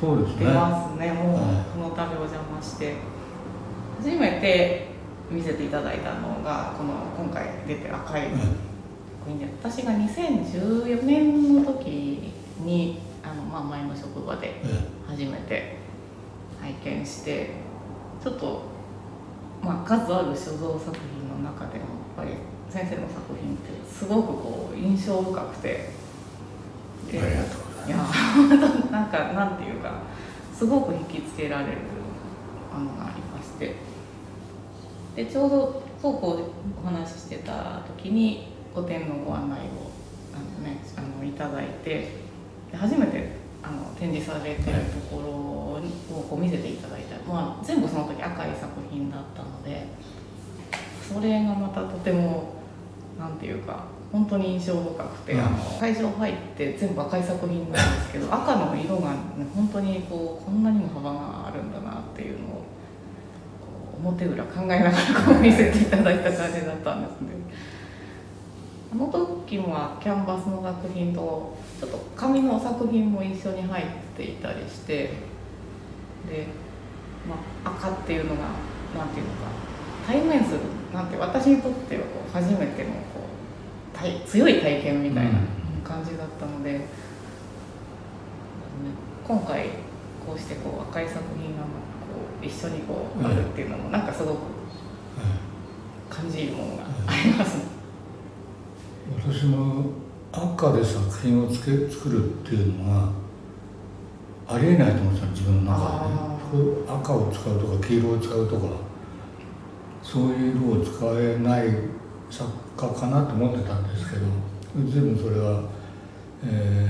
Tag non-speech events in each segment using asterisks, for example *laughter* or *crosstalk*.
そうですね。出ますね。もうはい。この度お邪魔して。初めて見せていただいたのがこの今回出てる赤いうん作品で私が2014年の時にあの、まあ、前の職場でえ初めて拝見してちょっと、まあ、数ある所蔵作品の中でもやっぱり先生の作品ってすごくこう印象深くて。ありがとうございいやます本当なんかなんていうかすごく引きつけられるものがありまして。でちょうどそうこうお話ししてた時に御殿のご案内をあの、ね、あのいただいてで初めてあの展示されてるところをこう見せていただいた、まあ、全部その時赤い作品だったのでそれがまたとてもなんていうか本当に印象深くて、うん。あの会場入って全部赤い作品なんですけど赤のが、ね、本当にこうこんなにも幅があるんだなっていうのを表裏考えながらこう見せていただいた感じだったんですね。あの時はキャンバスの作品とちょっと紙の作品も一緒に入っていたりしてで、まあ、赤っていうのがなんていうのか対面するなんて私にとってはこう初めてのこう強い体験みたいな感じだったので、ね今回こうしてこう赤い作品がこう一緒にこうあるっていうのもなんかすごく感じるものがありますね。私も赤で作品をつけ作るっていうのはありえないと思ってた自分の中でね赤を使うとか黄色を使うとかそういう色を使えない作家かなと思ってたんですけど随分それは、え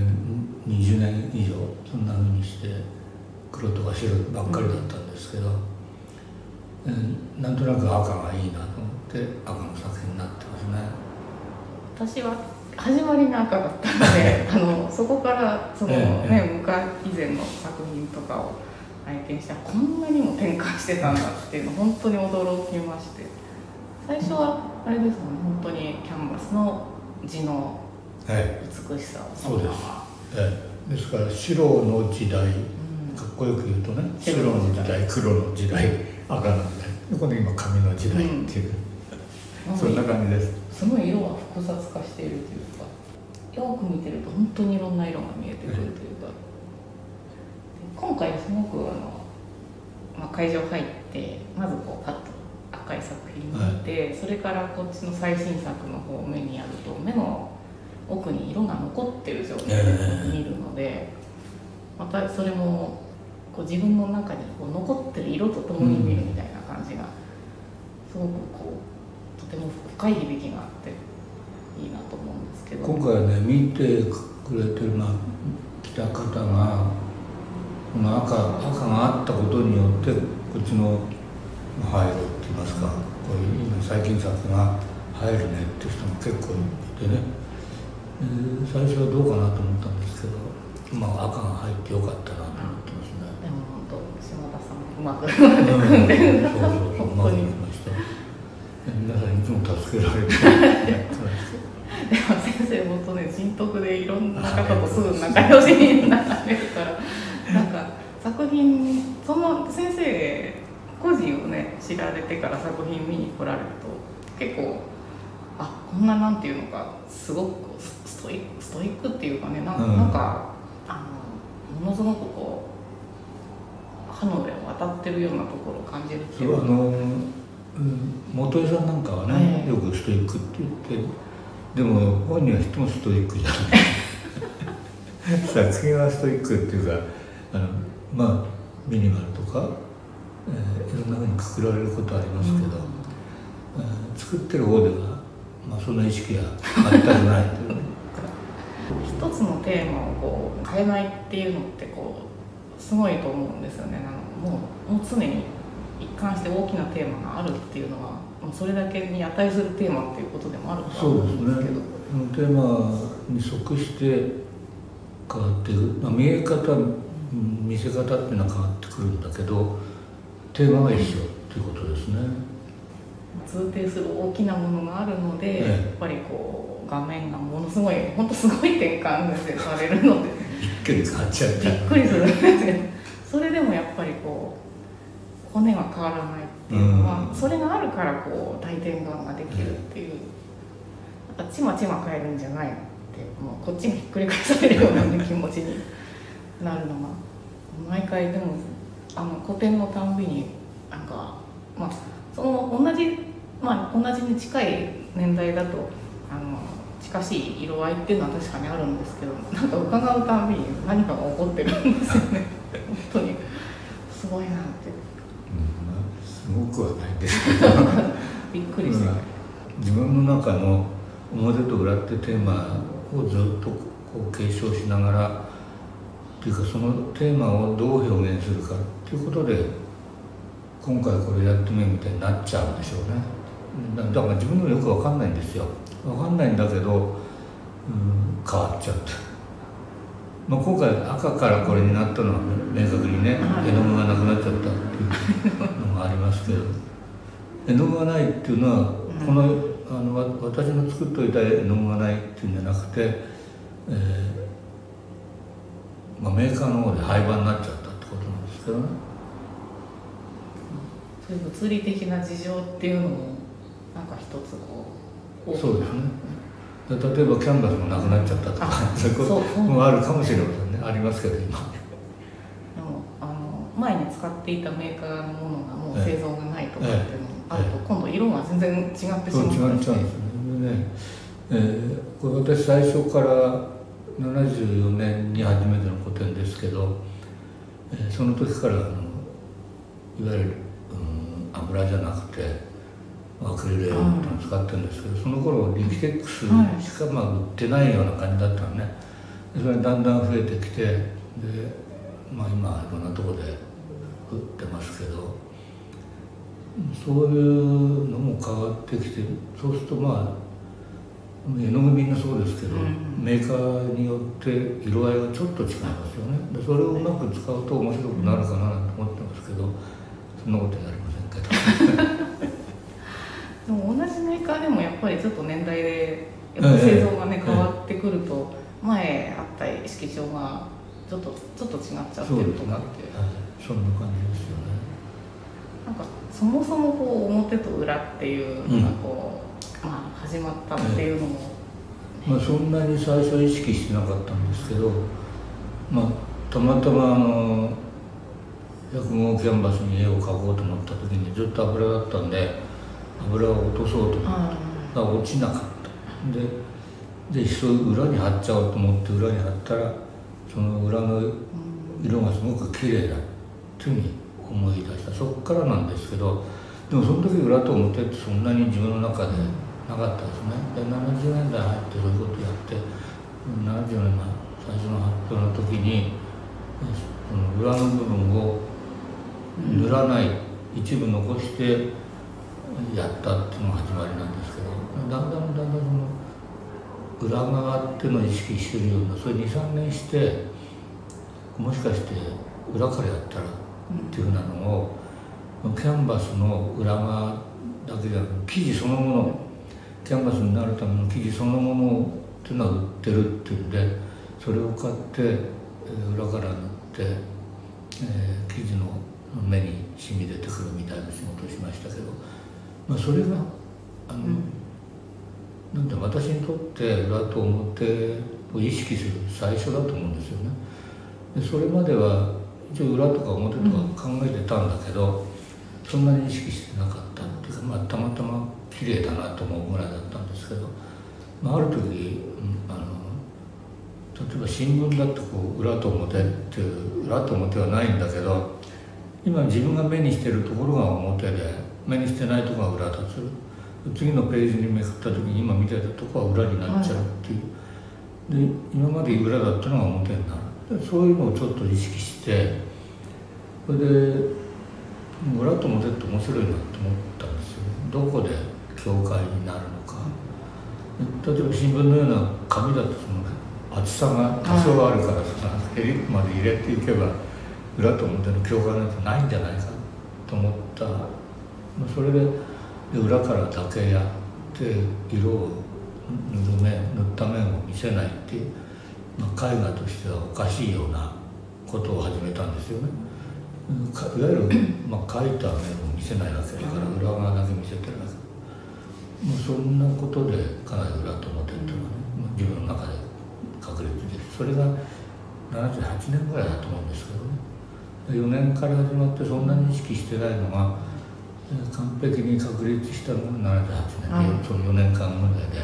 ー、20年以上そんなふうにして黒とか白ばっかりだったんですけど、えーなんとなく赤がいいなと思って赤の作品になってますね。私は始まりが赤だったので *laughs* あのそこからその、ええね昔以前の作品とかを拝見してこんなにも転換してたんだっていうの本当に驚きまして最初はあれですもんね本当にキャンバスの字のはい美しさを。そうです。ええ。ですから白の時代うん。かっこよく言うとね白白のの時代黒の時代赤の時代。でこの今紙の時代っていう、そんな感じです。すごい色が複雑化しているというかよく見てると本当にいろんな色が見えてくるというか、今回すごくあの、まあ、会場入ってまずこうパッと赤い作品見て、それからこっちの最新作の方を目にやると目の奥に色が残ってる状態で見るので、またそれもこう自分の中にこう残ってる色とともに見るみたいな感じがすごくこうとても深い響きがあっていいなと思うんですけど。今回はね見てくれてるまあ来た方がこの赤赤があったことによってこっちの入るって言いますか。こういう今最近作が入るねって人も結構いてね、えー最初はどうかなと思ったんですけどまあ赤が入ってよかったなと思ってますね。でも本当島田さんうまく組んでるうそうそううまくいきました。皆さんいつも助けられてやってました。でも先生本当ね人徳でいろんな方とすぐ仲良しになられるからなんか作品その先生個人をね知られてから作品見に来られると結構あこんななんていうのかすごくスストイックストイックっていうかねなん,、うん。なんかあのものすごくこう刃の上を渡ってるようなところを感じるっていうあの、うん、元井さんなんかはね、はい。よくストイックって言ってでも本人は人もストイックじゃない。*laughs* 作品はストイックっていうかあのまあミニマルとか、えーいろんなふうにくくられることはありますけど、えー作ってる方では、まあ、そんな意識は全くないというね一つのテーマをこう変えないっていうのってこうすごいと思うんですよね。あのもうもう常に一貫して大きなテーマがあるっていうのはもうそれだけに値するテーマっていうことでもあるとは思そうですねうんですけど。そのテーマに即して変わっていく、まあ、見え方うん。見せ方っていうのは変わってくるんだけどテーマが一緒っていうことですね。通底する大きなものがあるので、ええ。やっぱりこう画面がものすごい本当すごい転換されるので。一気に変わっちゃっびったくりする。んですよそれでもやっぱりこう骨は変わらないっていうのは、うん。それがあるからこう大天眼ができるっていう、なんかちまちま変えるんじゃないのってもうこっちにひっくり返されるような、ね、気持ちになるのが毎回。でもあの古典のたんびになんかまあその同じまあ同じに近い年代だとあの近しい色合いっていうのは確かにあるんですけどなんか伺うたんびに何かが起こってるんですよね。本当に。すごいなって。うん。まあすごくはないんです。けどびっくりして、うん自分の中の表と裏ってテーマをずっとこう継承しながらっていうかそのテーマをどう表現するかっていうことで今回これやってみるみたいになっちゃうんでしょうね。だだから自分でもよく分かんないんですよ分かんないんだけど、うん、変わっちゃって、まあ、今回赤からこれになったのは明確にねはい。絵の具がなくなっちゃったっていうのがありますけど。絵の具がないっていうのはこのあのわ私の作っておいた絵の具がないっていうんじゃなくて、えーまあ、メーカーの方で廃盤になっちゃったってことなんですけどね。そういう物理的な事情っていうのもなんか一つこうそうですね。で例えばキャンバスもなくなっちゃったとかあそういうこともあるかもしれませんね。ありますけど今。でもあの前に使っていたメーカーのものがもう製造がないとかっていうのもあると、今度色が全然違ってしまってそう違っちゃうんですよね、えーこれ私最初から74年に初めての個展ですけど、えーその時からあのいわゆる、うん、油じゃなくてアクリル絵を使ってるんですけど、その頃リキテックスはい。しかまあ売ってないような感じだったのね。でそれがだんだん増えてきてで、まあ、今いろんなところで売ってますけどそういうのも変わってきてそうするとまあ絵の具みんなそうですけど、うん。メーカーによって色合いがちょっと違いますよね。でそれをうまく使うと面白くなるかななんて思ってますけどそんなことやりませんけどでも同じメーカーでもやっぱりちょっと年代でやっぱ製造がね、ええ。変わってくると前あった色調がちょっとちょっと違っちゃってるとかって。はい、そんな感じですよね。なんかそもそもこう表と裏っていうのがこう、まあ始まったっていうのも、まあ、そんなに最初意識してなかったんですけど、まあ、たまたまあの落語キャンバスに絵を描こうと思った時にずっと油だったんで油を落とそうと落ちなかった。ででそういう裏に貼っちゃおうと思って裏に貼ったらその裏の色がすごく綺麗だっていうふうに思い出した。そこからなんですけどでもその時裏と表ってそんなに自分の中でなかったですね。で70年代入ってそういうことやって70年の最初の発表の時にその裏の部分を塗らない、一部残してやったっていうのが始まりなんですけどだんだんだんだんその裏側っていうのを意識してるようなそれ23年してもしかして裏からやったらっていうふうなのをキャンバスの裏側だけじゃなく生地そのものキャンバスになるための生地そのものっていうのは売ってるっていうんでそれを買って、裏から塗って、えー生地の目に染み出てくるみたいな仕事をしましたけど、まあ、それがあの、なんで私にとって裏と表を意識する最初だと思うんですよね。でそれまでは一応裏とか表とか考えてたんだけど、そんなに意識してなかったっていうか、まあ、たまたま綺麗だなと思うぐらいだったんですけど、まあ、ある時、うんあの例えば新聞だってこう裏と表っていう裏と表はないんだけど今自分が目にしてるところが表で目にしてないところが裏だとする次のページにめくった時に今見てたところは裏になっちゃうっていう、で今まで裏だったのが表になる。でそういうのをちょっと意識してそれで裏と表って面白いなと思ったんですよ。どこで境界になるのか。例えば新聞のような紙だとその厚さが多少あるからそのヘリまで入れていけば裏と表の境界なんてないんじゃないかと思った、まあ、それでで裏からだけやって色を塗る面塗った面を見せないっていう、まあ、絵画としてはおかしいようなことを始めたんですよね。いわゆる、まあ、書いた面を見せないわけだから裏側だけ見せてるわけもうそんなことでかなり裏と表っていうのはね、自分の中で確立できそれが78年ぐらいだと思うんですけどね4年から始まってそんなに意識してないのが完璧に確立したのが78年で、その4年間ぐらいで、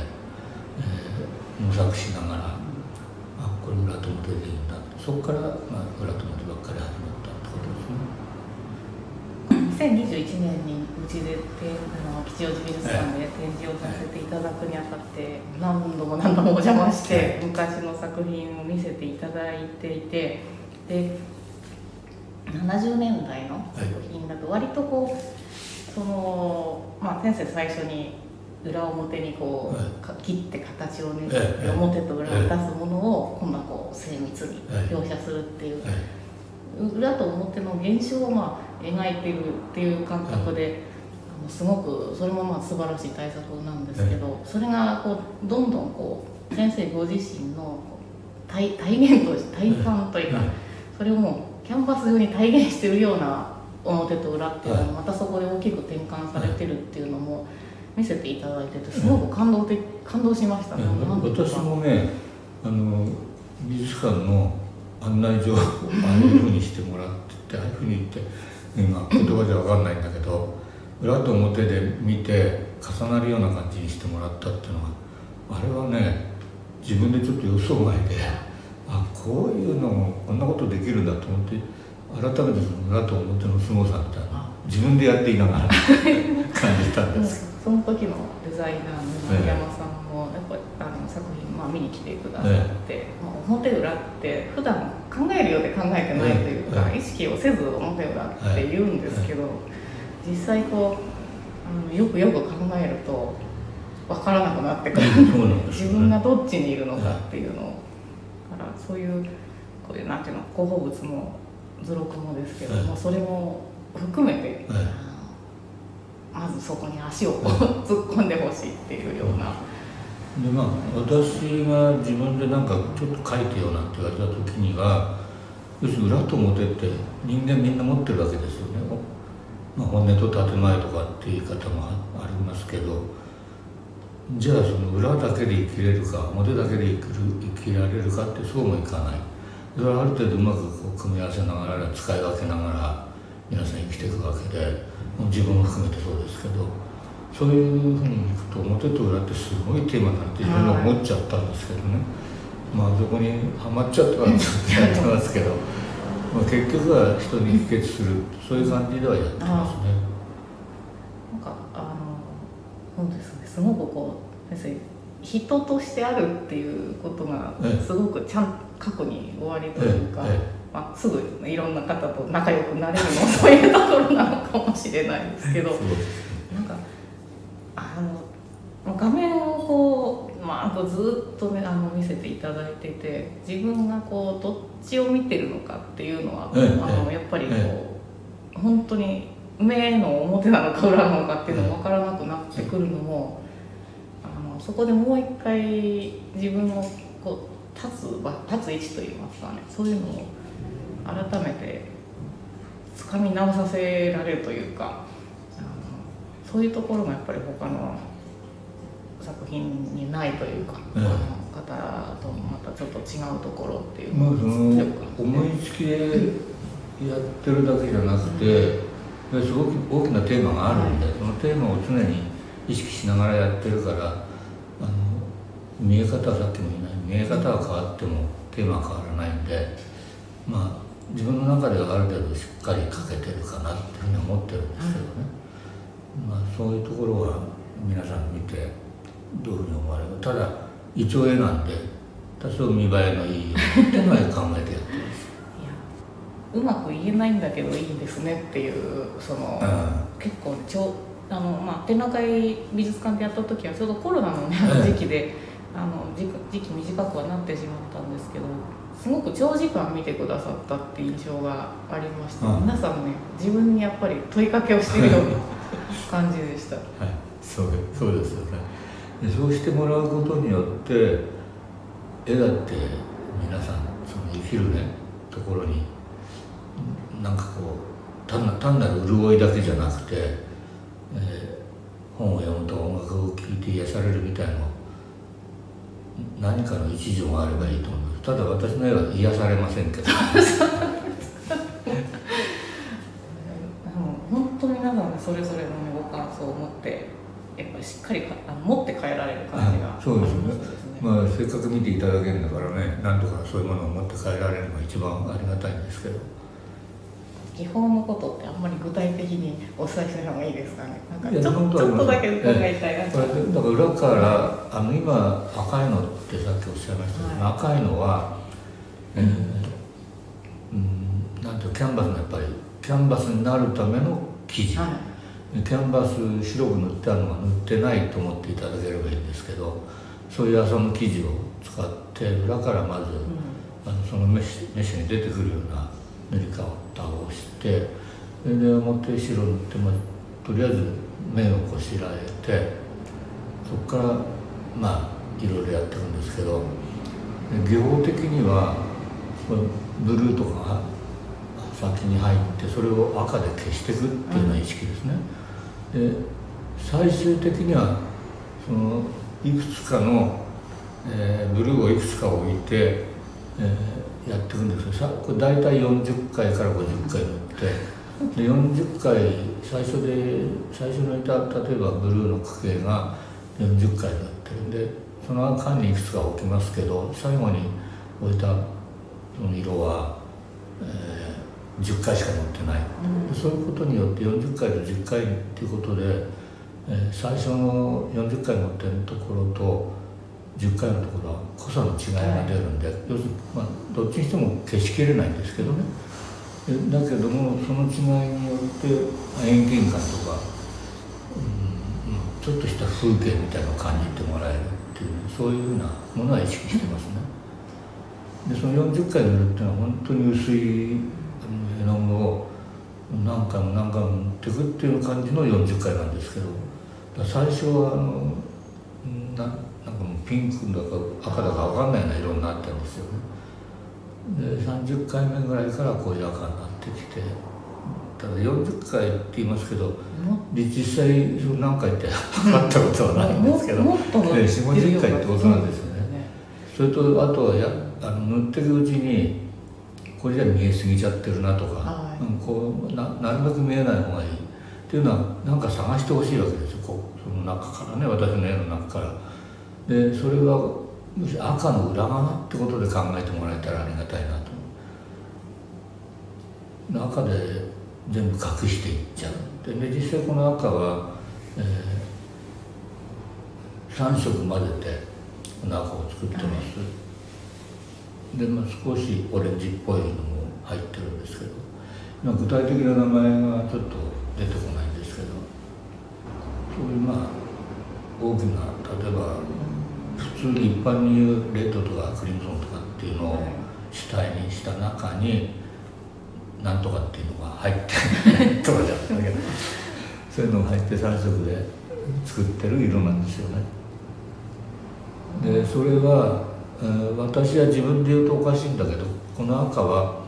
えー、模索しながらあこれ裏と表でいいんだそこから、まあ、裏と表ばっかり始まったってことですね。2021年にうちであの吉祥寺美術館で展示をさせていただくにあたって何度も何度もお邪魔して昔の作品を見せていただいていてで70年代の作品だと割とこうそのまあ先生最初に裏表にこう、切って形をね、表と裏を出すものを今度はこう精密に描写するっていう、裏と表の現象をまあ描いてるっていう感覚で、あのすごくそれもまあ素晴らしい対策なんですけど、それがこうどんどんこう先生ご自身の体体現として体感というか、それをもうキャンバス上に体現してるような表と裏っていうのをまたそこで大きく転換されてるっていうのも見せていただいててすごく感動的、感動しましたね、私もねあの美術館の案内状を *laughs* ああいうふうにしてもらっててああいうふうに言って今言葉じゃ分かんないんだけど裏と表で見て重なるような感じにしてもらったっていうのはあれはね自分でちょっと予想外であこういうのもこんなことできるんだと思って改めてその裏と表の凄さみたいな自分でやっていながら感じたんです。その時のデザイナーの森山さんもやっぱりあの作品、まあ、見に来てくださって、まあ、表裏って普段考えるようで考えてないというか、意識をせず表裏って言うんですけど、実際こうあのよくよく考えると分からなくなってくる。自分がどっちにいるのかっていうのをだからそういうこういうなんていうの候補物も図録もですけども、それも含めて。まずそこに足を突っ込んでほしいっていうような。でまあ私が自分でなんかちょっと書いてよなんて言われた時には要するに裏と表って人間みんな持ってるわけですよね、まあ、本音と建前とかっていう言い方もありますけどじゃあその裏だけで生きれるか表だけで生きる生きられるかってそうもいかないそれはある程度うまくこう組み合わせながら使い分けながら皆さん生きていくわけで。自分も含めてそうですけどそういうふうにいくと表と裏ってすごいテーマだなって自分は思っちゃったんですけどね、まあそこにはまっちゃったからずっとやってますけど、*laughs* まあ、結局は人に帰結するそういう感じではやってますね。なんかあのそうですねすごくこう先生人としてあるっていうことがすごくちゃん過去に終わりというか。まあ、すぐいろんな方と仲良くなれるのもそういうところなのかもしれないですけど *laughs* なんかあの画面をこう、まあ、ずっとねあの見せていただいてて自分がこうどっちを見てるのかっていうのは、あのやっぱりこう、本当に目の表なのか裏なのかっていうのも分からなくなってくるのも、あのそこでもう一回自分のこう立つ立つ位置といいますかねそういうのを改めて掴み直させられるというかそういうところがやっぱり他の作品にないというか、うん、方とまたちょっと違うところっていうまあその思いつきでやってるだけじゃなくて、うん、すごく大きなテーマがあるんで、はい、そのテーマを常に意識しながらやってるからあの見え方はさっきも見え方は変わってもテーマは変わらないんでまあ自分の中ではある程度しっかり書けてるかなっていうふうに思ってるんですけどね、まあ、そういうところは皆さん見てどういうふうに思われる？ただ一応絵なんで多少見栄えのいいようにっていうのは考えてやってます。うまく言えないんだけどいいですねっていうその、うん、結構ちょあの、まあ、展覧会美術館でやった時はちょうどコロナの、ね、時期で、あの時期短くはなってしまったんですけどすごく長時間見てくださったって印象がありまして、皆さんね自分にやっぱり問いかけをしてるような感じでした。はい、そうそうですよね。でそうしてもらうことによって絵だって皆さんその生きるねところになんかこう単な単なる潤いだけじゃなくて、えー、本を読むと音楽を聴いて癒されるみたいな何かの一助があればいいと思いますただ私の絵は癒されませんけど。本当皆さんそれぞれのご感想を持ってやっぱりしっかりかあの持って帰られる感じが。そうですよね。まあせっかく見ていただけるんだからねなんとかそういうものを持って帰られるのが一番ありがたいんですけど技法のことってあんまり具体的にお伝えしない方がいいですかね。なんかちょちょっとだけ伺いたいなこれだから裏からあの今赤いのってさっきおっしゃいましたけど、はい、赤いのは、えー、うんなんていうキャンバスのやっぱりキャンバスになるための生地、はい、キャンバス白く塗ってあるのが塗ってないと思っていただければいいんですけどそういう麻の生地を使って裏からまず、うん、あのそのメッシメッシュに出てくるような塗り方をしてそれで表白塗って、まあ、とりあえず面をこしらえてそこからまあいろいろやってるんですけど技法的にはブルーとかが先に入ってそれを赤で消していくっていうような意識ですね。で最終的にはそのいくつかの、えー、ブルーをいくつか置いて、えー、やっていくんですけどさこれ大体40回から50回塗って。で40回最初で最初のいた例えばブルーの区形が40回塗ってる。んでその間にいくつか置きますけど最後に置いた色は、えー、10回しか塗ってない、うん、そういうことによって40回と10回っていうことで。えー、最初の40回乗ってるところと10回のところは濃さの違いが出るんで、はい、要するに、まあ、どっちにしても消しきれないんですけどねだけどもその違いによって遠近感とか、うん、ちょっとした風景みたいなのを感じてもらえるっていうそういうふうなものは意識してますね。でその40回塗るっていうのは本当に薄い絵の具を何回も何回も塗っていくっていう感じの40回なんですけど。最初はあのなピンクだか赤だか分かんないような色になってるんですよね。で30回目ぐらいからこういう赤になってきて。ただ40回って言いますけど実際何回って測ったことはないんですけど。4050回ってことなんですよね、それとあとはやあの塗ってるうちにこれじゃ見えすぎちゃってるなとか、はい、こうななるべく見えない方がいい。っていうのは何か探してほしいわけですよ。こうその中からね私の絵の中からでそれはむしろ赤の裏側ってことで考えてもらえたらありがたいなと。赤で全部隠していっちゃう。で、ね、実際この赤は、えー、3色混ぜてこの赤を作ってます、はい、で、まあ、少しオレンジっぽいのも入ってるんですけど、具体的な名前がちょっと出てこないんですけど。そういうまあ大きな例えば普通に一般に言うレッドとかクリムゾンとかっていうのを主体にした中になんとかっていうのが入って *laughs* とかじゃないけどそういうのが入って3色で作ってる色なんですよね。でそれは、えー、私は自分で言うとおかしいんだけどこの赤は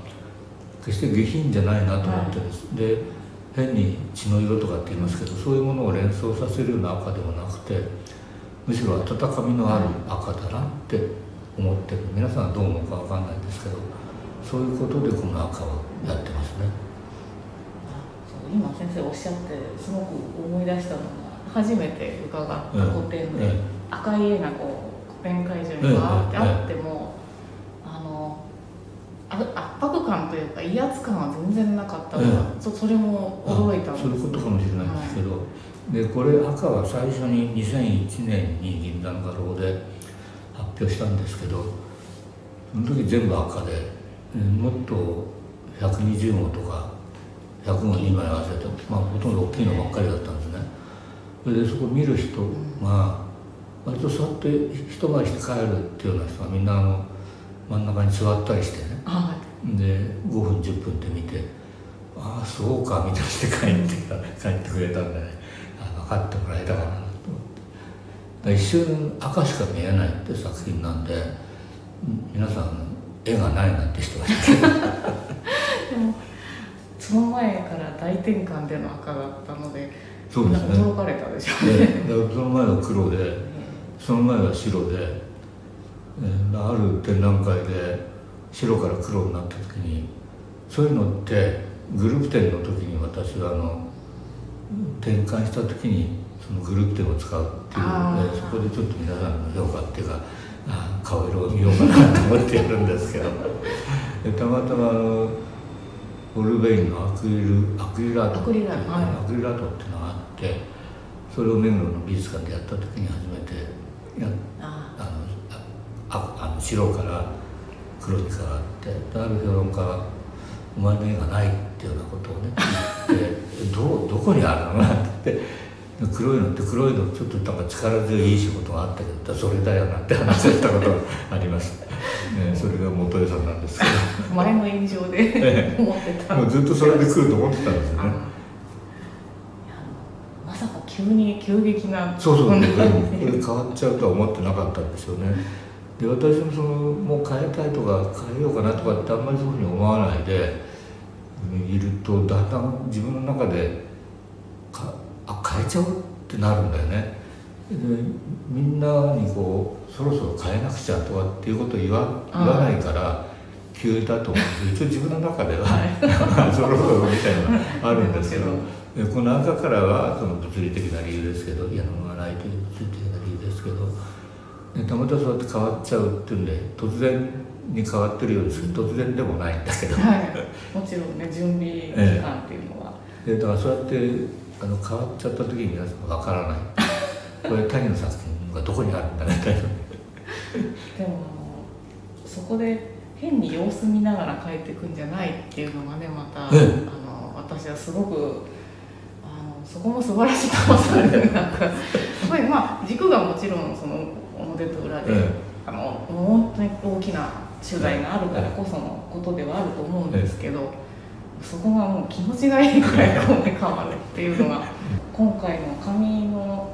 決して下品じゃないなと思ってるんです。はい、で変に血の色とかって言いますけどそういうものを連想させるような赤ではなくてむしろ温かみのある赤だなって思ってる。皆さんはどう思うか分かんないんですけどそういうことでこの赤をやってますね。今先生おっしゃってすごく思い出したのが初めて伺った古典で、赤い絵がこう古典会場にバーってあっても、圧迫感というか威圧感は全然なかった。から、ええ、そそれも驚いたんです。そういうことかもしれないんですけど、はい、でこれ赤は最初に2001年に銀座の画廊で発表したんですけどその時全部赤でもっと120号とか100号2枚合わせて、まあ、ほとんど大きいのばっかりだったんですね。それでそこ見る人が割と座って一回りして帰るっていうような人がみんなあの真ん中に座ったりしてね、はい、で5分10分って見て「ああそうか」みたいして帰って帰ってくれたんでね。あ分かってもらえたかなと思って。一瞬赤しか見えないって作品なんで皆さん絵がないなんて人がいてその前から大転換での赤だったのでそうですね。驚かれたでしょうね。ででその前は黒でその前は白で、えーある展覧会で白から黒になった時にそういうのってグループ展の時に私はあの転換した時にそのグループ展を使うっていうのでそこでちょっと皆さんの評価っていうか顔色を見ようかなと思ってやるんですけど。でたまたまあのオルベインのアクリルアクリルアートアクリルアクリルアートっていうのがあってそれを目黒の美術館でやった時に初めてやああのああの白から黒に変わってである評論家が「お前の絵がない」っていうようなことをね言ってえ *laughs* どうどこにあるの?」って言って。で黒いのって黒いのちょっとなんか力強いいい仕事があったけどそれだよなって話をしたことがあります、ね、それが元江さんなんですけあ前の印象でえ思ってた。どもうずっとそれで来ると思ってたんですよね。まさか急に急激なそうそう、こんこれ変わっちゃうとは思ってなかったんですよね。で、私もそのもう変えたいとか変えようかなとかってあんまりそういうふうに思わないでいるとだんだん自分の中でかあ変えちゃおうってなるんだよね。でみんなにこうそろそろ変えなくちゃとかっていうことを言わ言わないから急だと思うんです一応自分の中では *laughs* そろそろみたいなのがあるんですけど。*laughs* でこの赤からはその物理的な理由ですけど矢野がないという物理的な理由ですけどでたまたまそうやって変わっちゃうっていうんで突然に変わってるようですけど突然でもないんだけど。はい、もちろんね準備期間っていうのは、でだからそうやってあの変わっちゃった時に皆さん分からない。*laughs* これ谷の作品がどこにあるんだねみたいな。でもそこで変に様子見ながら帰ってくんじゃないっていうのがねまた、ええ。あの私はすごくあのそこも素晴らしいと思ったんでなんかやっぱりまあ軸がもちろんその表と裏で、えあの本当に大きな取材があるからこそのことではあると思うんですけど、そこがもう気持ちがいいくらいこうね変わるっていうのが *laughs* 今回の紙の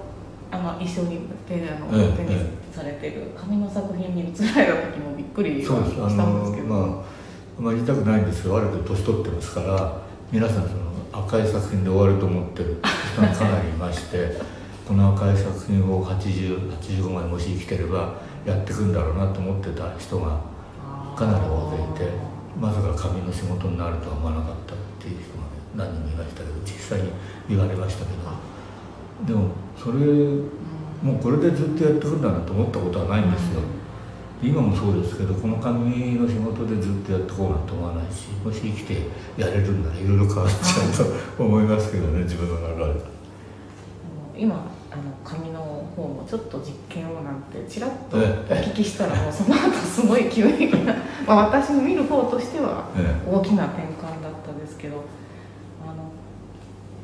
あの一緒に手であのええ手にされてる紙の作品に映られた時もびっくりしたんですけど、のまああまり言いたくないんですけどある程度年取ってますから皆さんその赤い作品で終わると思ってる人がかなりいましてこの赤い作品を8085までもし生きてればやってくんだろうなと思ってた人がかなり大勢いてまさか紙の仕事になるとは思わなかったっていう人が、ね、何人もいましたけど実際に言われましたけどでもそれもうこれでずっとやってくんだなと思ったことはないんですよ。今もそうですけどこの紙の仕事でずっとやってこうなんて思わないしもし生きてやれるんならいろいろ変わっちゃうと思いますけどね自分の中で。今あの紙の方もちょっと実験をなんてちらっとおえ。え聞きしたらもうその後すごい急激な、*laughs* まあ、私の見る方としてはえ大きな転換だったですけどあの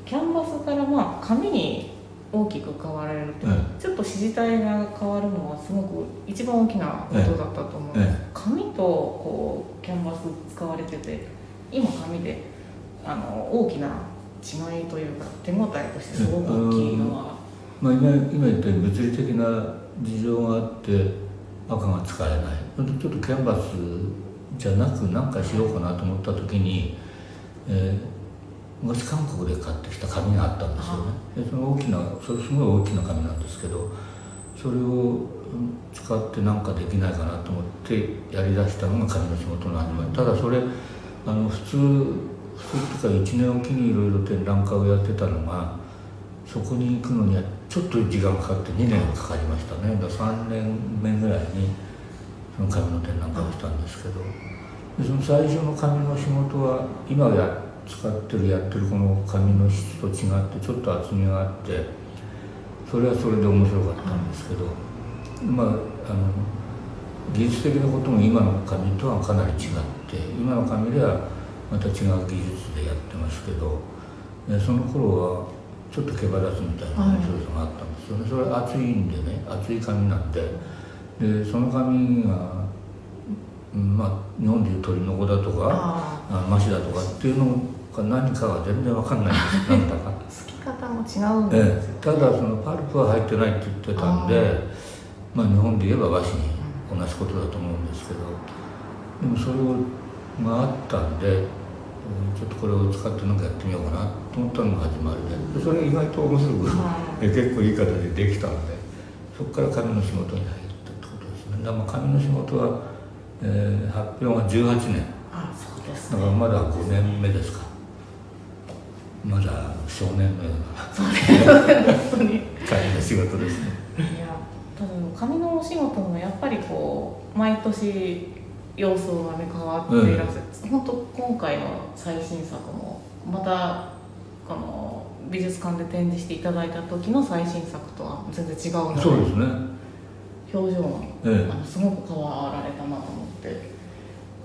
キャンバスからまあ紙に大きく変わられると、えちょっと支持体が変わるのはすごく一番大きなことだったと思うんです、え。紙とこうキャンバス使われてて今紙であの大きな違いというか手応えとしてすごく大きいのは、まあ、今今言ったように物理的な事情があって赤が使えない。ちょっとキャンバスじゃなく何かしようかなと思った時に、えー昔韓国で買ってきた紙があったんですよね。でその大きなそれすごい大きな紙なんですけどそれをうん使って何かできないかなと思ってやりだしたのが紙の仕事の始まり。ただそれあの普通普通っていうか1年おきにいろいろ展覧会をやってたのがそこに行くのにはちょっと時間かかって2年かかりましたね。だ3年目ぐらいにその紙の展覧会をしたんですけど。でその最初の紙の仕事は今や使ってるやってるこの紙の質と違ってちょっと厚みがあってそれはそれで面白かったんですけど、まああの技術的なことも今の紙とはかなり違って今の紙ではまた違う技術でやってますけど。その頃はちょっと毛羽立つみたいな面白さがあったんですよね、それは厚いんでね厚い紙なんででその紙が、うんまあ、日本でいう鳥の子だとかああマシだとかっていうのが何かは全然わかんないんです。なんだか。あ *laughs* 好き方も違うんえですよ、え、ただそのパルプは入ってないって言ってたんでまあ日本で言えば和紙に同じことだと思うんですけど。でもそれがあったんでちょっとこれを使ってなんかやってみようかなと思ったのが始まりで。それ意外と面白く、え結構いい形でできたので。そこから紙の仕事に入ったってことですね。だからまあ紙の仕事は、えー発表が18年。あそうですだからまだ5年目ですか。まだ少年のような本当に紙の仕事ですね。いや多分紙のお仕事もやっぱりこう毎年様相がね変わっていらっしゃる、本当今回の最新作もまたこの美術館で展示していただいた時の最新作とは全然違うのでそうですね。表情も、ええ。あのすごく変わられたなと思って、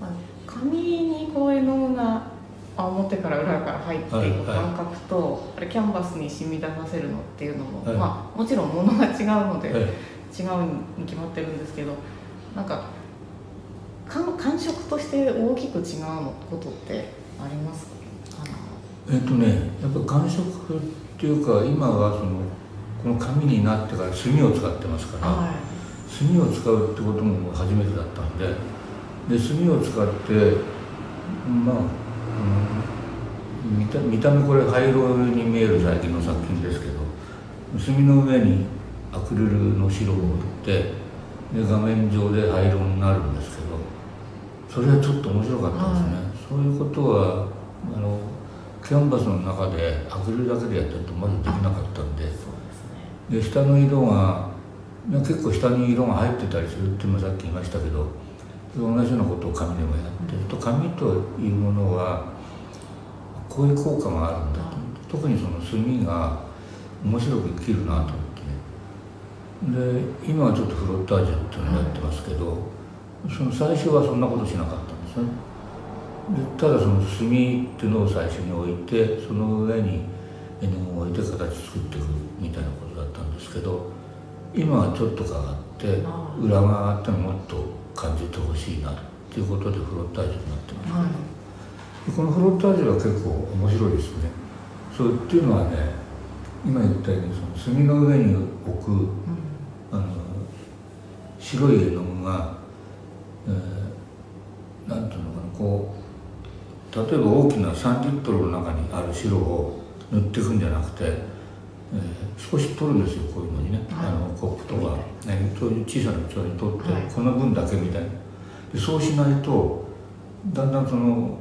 まあ、紙にこう絵の具があ表から裏から入っていくはいはい。感覚と、あれキャンバスに染み出させるのっていうのも、はい。まあもちろんものが違うので、え。違うに決まってるんですけどなんか感感触として大きく違うのことってありますか？えっとねやっぱ感触っていうか今はそのこの紙になってから墨を使ってますから、は墨を使うってことも初めてだったんでで墨を使ってまあ、うん、見た見た目これ灰色に見える最近の作品ですけど墨の上にアクリルの白を塗ってで画面上で灰色になるんですけどそれはちょっと面白かったですね、そういうことはあのキャンバスの中でアクリルだけでやってるとまずできなかったんで。ですね。で下の色がね結構下に色が入ってたりするっていうのもさっき言いましたけど同じようなことを紙でもやってると紙というものはこういう効果があるんだと。特にその墨が面白く生きるなと思ってね。で今はちょっとフロッタージュっていうのをやってますけど、その最初はそんなことしなかったんですね。でただその墨っていうのを最初に置いてその上に絵の具を置いて形作っていくみたいなことだったんですけど今はちょっと変わってあ裏側ってのもっと感じてほしいなっていうことでフロッタージュになってます、はいでこのフロッタージュは結構面白いですね。そうっていうのはね今言ったようにその墨の上に置くうん。あの白い絵の具が、えーなんていうのかなこう例えば大きな3リットルの中にある白を塗っていくんじゃなくて、えー少し取るんですよこういうのにね、はい。あのコップとか、ね、そういう小さな器に取って、はい。この分だけみたいな。でそうしないとだんだんその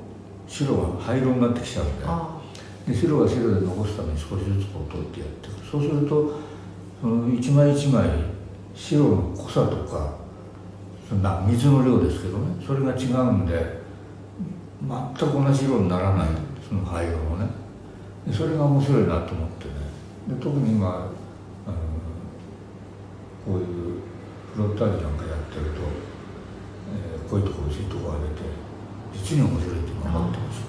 白が灰色になってきちゃうんであで白が白で残すために少しずつこう取ってやっていく。そうするとその一枚一枚白の濃さとかそんな水の量ですけどねそれが違うんで全く同じ色にならないその灰色もね。でそれが面白いなと思ってね。で特に今あのこういうフロッタージュなんかやってると、えーこういうとこ薄いとこ上げて実に面白いって思ってます。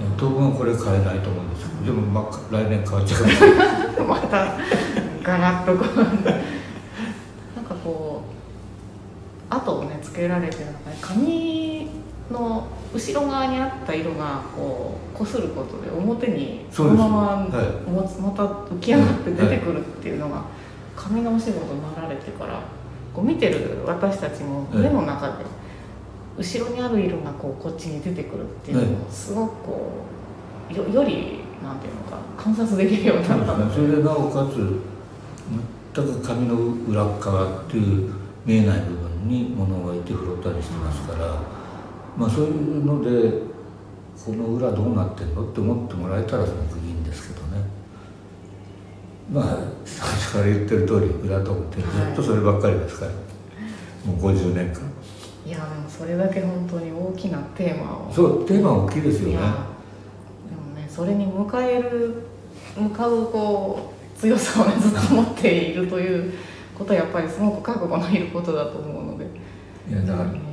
えー当分はこれ買えないと思うんですけどでもまあ来年変わっちゃう。かもしれないあまたガラッとこう。なんかこう後をねつけられてるのが紙の後ろ側にあった色がこうこすることで表にそのままはいもつまた浮き上がって出てくるっていうのが紙のお仕事になられてからこう見てる私たちもええ目の中で後ろにある色がこうこっちに出てくるっていうのをすごくこうよよりなんていうのか観察できるようになったので。それでなおかつ全く紙の裏っ側っていう見えない部分に物を置いてフロッターにしてますから、まあそういうのでこの裏どうなってんのって思ってもらえたらすごくいいんですけどね。まあ最初から言ってる通り裏と表ずっとそればっかりですから、もう50年間。いやでもそれだけ本当に大きなテーマを。そうテーマは大きいですよね。でもねそれに迎える向かうこう強さをねずっと持っているということはやっぱりすごく覚悟のいることだと思うので。いやだから、うん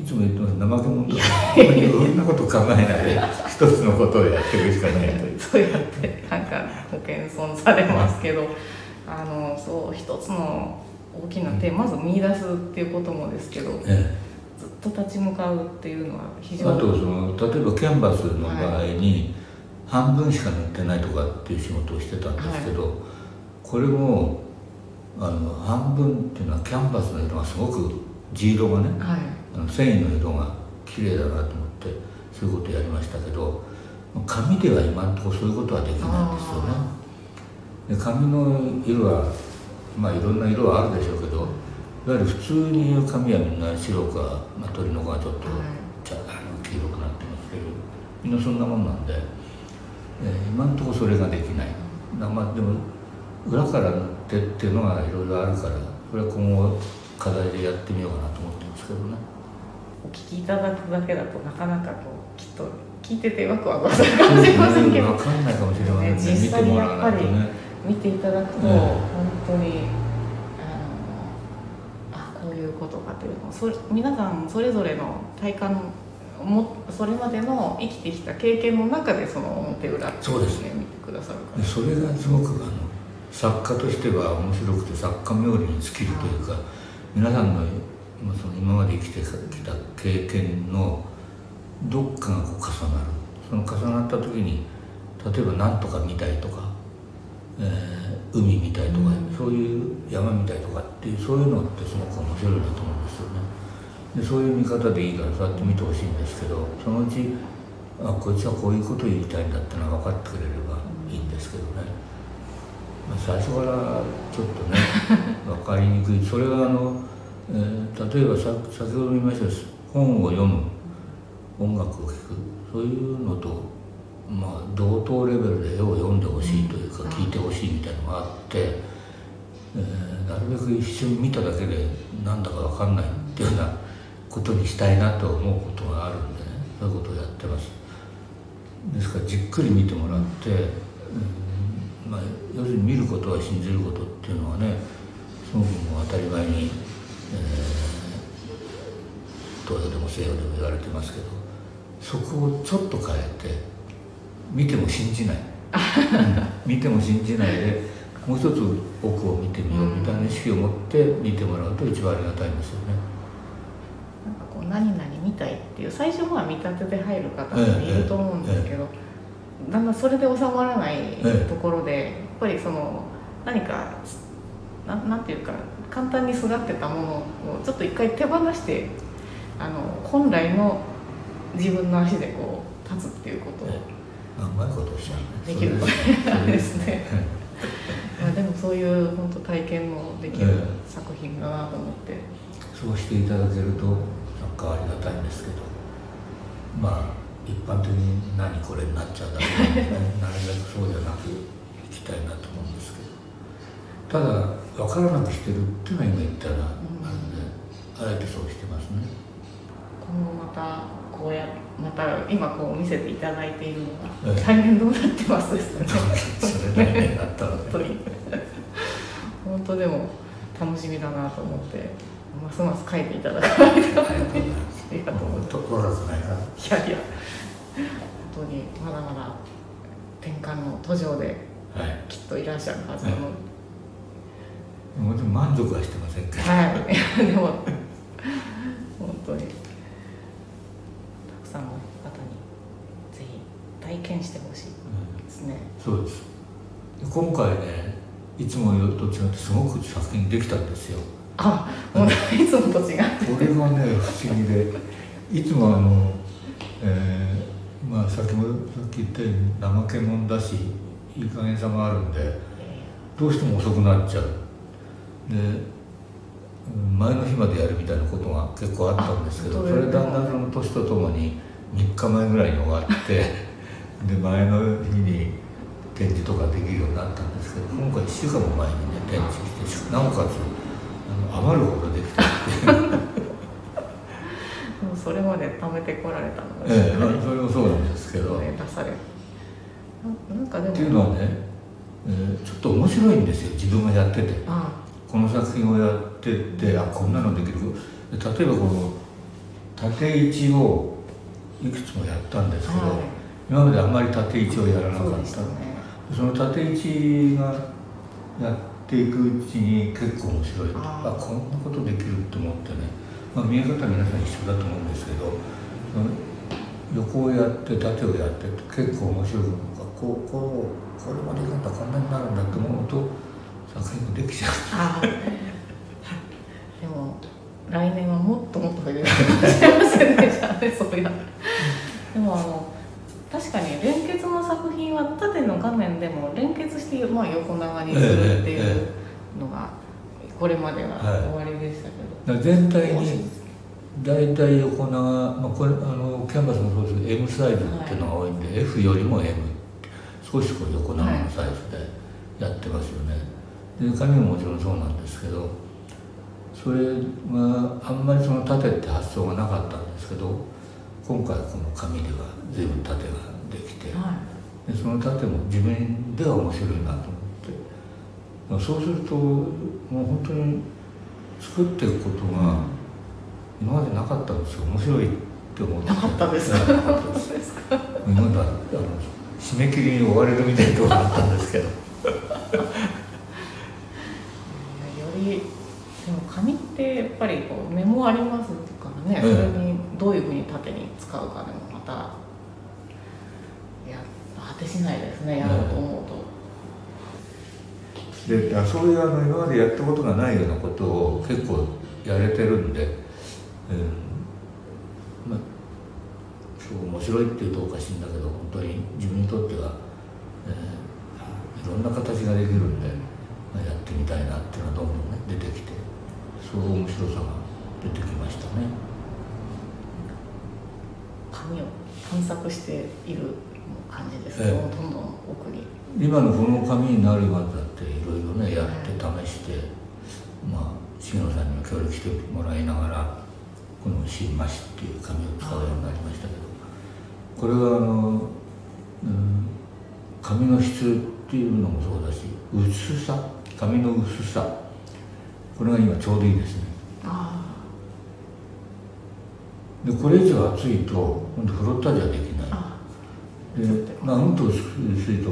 いつも言ってます。怠け者。とかいろんなこと考えないで一つのことをやっていくしかないという。そうやってなんかご謙遜されますけどあのそう一つの大きなテーマまず見出すっていうこともですけどずっえと立ち向かうっていうのは非え、常にあとその例えばキャンバスの場合に半分しか塗ってないとかっていう仕事をしてたんですけど、これもあの半分っていうのはキャンバスの色がすごく地色がねはい繊維の色が綺麗だなと思ってそういうことをやりましたけど紙では今のところそういうことはできないんですよね。で紙の色はまあいろんな色はあるでしょうけどいわゆる普通に言う紙はみんな白か、まあ、鳥の子がちょっと、茶あの黄色くなってますけどみんなそんなもんなんで、えー今のところそれができない。なまあでも裏から塗ってっていうのがいろいろあるからこれは今後課題でやってみようかなと思ってますけどねお聞きいただくだけだとなかなかこうきっと聞いててワクワクするかもしれませんけど。分かんないかもしれませんね実際にやっね見ていただくと本当に、あのあこういうことかというのをそ皆さんそれぞれの体感もそれまでの生きてきた経験の中でその表裏っていそうですね見てくださるかでそれがすごくあの作家としては面白くて作家冥利に尽きるというか皆さんのまあその今まで生きてきた経験のどっかがこう重なる。その重なった時に例えば何とか見たいとか、えー海見たいとか、うん。そういう山見たいとかっていうそういうのってすごく面白いなと思うんですよね。でそういう見方でいいからそうやって見てほしいんですけどそのうちあこいつはこういうことを言いたいんだってのが分かってくれればいいんですけどね、まあ、最初からちょっとね *laughs* 分かりにくい。それはあの、えー例えばさ先ほど言いました本を読む音楽を聴くそういうのとまあ同等レベルで絵を読んでほしいというか聞いてほしいみたいなのがあって、えーなるべく一瞬見ただけでなんだか分かんないっていうようなことにしたいなと思うことがあるんでね。そういうことをやってます。ですからじっくり見てもらって、うんまあ、要するに見ることは信じることっていうのはねすごくもう当たり前に、えー、東洋でも西洋でも言われてますけどそこをちょっと変えて見ても信じない、*laughs* うん。見ても信じないでもう一つ奥を見てみようみたいな意識を持って見てもらうと一番ありがたいんですよね。なんかこう何々見たいっていう最初は見立てで入る方もいると思うんですけど、だんだんそれで収まらないえ。ところで、やっぱりその何かななんていうか簡単に育ってたものをちょっと一回手放してあの本来の自分の足でこう立つっていうことをあうまいことおっしゃるね。できるですね。まあでもそういう本当体験もできるえ作品だなと思って。そうしていただけるとなんかありがたいんですけど。まあ一般的に何これになっちゃうだけなんで、ね、なるべくそうじゃなくいきたいなと思うんですけど。ただ分からなくしてるっていうのは今言ったらあるんで、あえてそうしてますね。今後またこうやまた今こう見せていただいているのええ。が来年どうなってますですね。それ来年だったらね。本当に。本当でも楽しみだなと思ってますます書いていただかないと。あありがとうござい。ます。いやいや。本当にまだまだ転換の途上ではい。きっといらっしゃるはずなので、もちろん満足はしてませんけど。はい。でも本当にたくさんの方にぜひ体験してほしいうんですね。そうです。今回ねいつもと違ってすごく作品できたんですよ。あもういつもと違って。これがね不思議でいつもあの、えーまあさっきもさっき言ったように怠け者だしいい加減さがあるんでどうしても遅くなっちゃうでうん前の日までやるみたいなことが結構あったんですけどあそれだんだんその年とともに3日前ぐらいに終わって *laughs* で前の日に展示とかできるようになったんですけど今回1週間も前にね展示してなおかつあの余るほどできたって。いう。もうそれまで貯めてこられたのが、ええまあそれもそうなんですけど。*laughs* ね出されななんかでも。っていうのはね、えーちょっと面白いんですよ自分がやってて。あこの作品をやっててあこんな。のできるで例えばこの縦位置をいくつもやったんですけど、はい。今まであんまり縦位置をやらなかった。そね。その縦位置がやっていくうちに結構面白い。あこんなことできるって思ってね、まあ、見え方は皆さん一緒だと思うんですけど横をやって縦をやってって結構面白い。のがこうこうこれまでいくんだこんなになるんだって思うとできちゃうあでも来年はもっともっと増えるかもしれませんねじゃあねそうやでもあの確かに連結の作品は縦の画面でも連結して、まあ、横長にするっていうのがこれまでは終わりでしたけど、全体にだいたい横長、まあ、これあのキャンバスもそうですけど M サイズっていうのが多いんで、はい、F よりも M 少しこう横長のサイズでやってますよね、はいで紙ももちろんそうなんですけどそれがあんまりその縦って発想がなかったんですけど今回この紙では随分縦ができて、はでその縦も自分では面白いなと思ってまあそうするともう本当に作っていくことが今までなかったんですよ。面白いって思って。なかったですなか今まであの締め切りに追われるみたいなところがあったんですけどい、よりでも紙ってやっぱりこうメモありますからね、ええ。それにどういうふうに縦に使うかでもまたいや果てしないですねやろうと思うと。であそういうあの今までやったことがないようなことを結構やれてるんで、うんまあ、そう面白いっていうとおかしいんだけど本当に自分にとっては、えーいろんな形ができるんで、まあ、やってみたいなっていうのがどんどんね出てきてそう面白さが出てきましたね。紙を探索している感じですね、ええ。どんどん奥に。今のこの紙になるまでだっていろいろねやって試して、まあ重野さんにも協力してもらいながらこの新マシっていう紙を使うようになりましたけど。これはあの、うん、紙の質っていうのもそうだし薄さ？紙の薄さこれが今ちょうどいいですね。あでこれ以上厚いと本当フロッタージュはできない。あで、まあ、うんと薄いと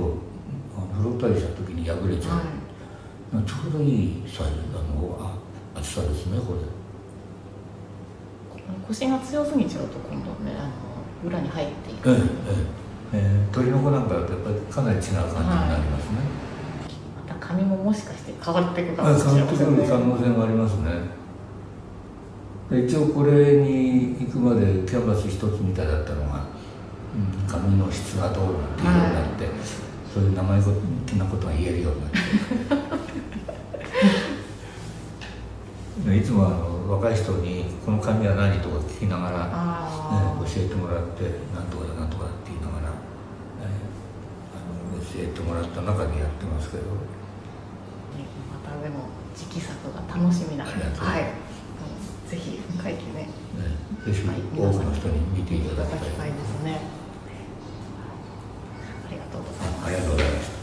フロッターした時に破れちゃう、はい。ちょうどいいサイズあのあ厚さですねこれ。腰が強すぎちゃうと今度ねあの裏に入っていく、ええええ。ええ鳥の子なんかだとやっぱりかなり違う感じになりますね、また紙ももしかして変わっていくかあもしれ変わってくる可能性もありますねで一応これに行くまでキャンバス一つみたいだったのが、うん、紙の質がどうなんていうようになって、そういう名前的なことが言えるようになってで *laughs* いつもあの若い人に「この紙は何?」とか聞きながら、ね、あ教えてもらって「なんとかだなんとかだ」って言いながら、えあの教えてもらった中でやってますけど。あまたでも次期作が楽しみなありがとう。ござはいぜひ書いてね。ね、ぜひはい多くの人に見ていただきたい。いただきたいですね。ありがとうございます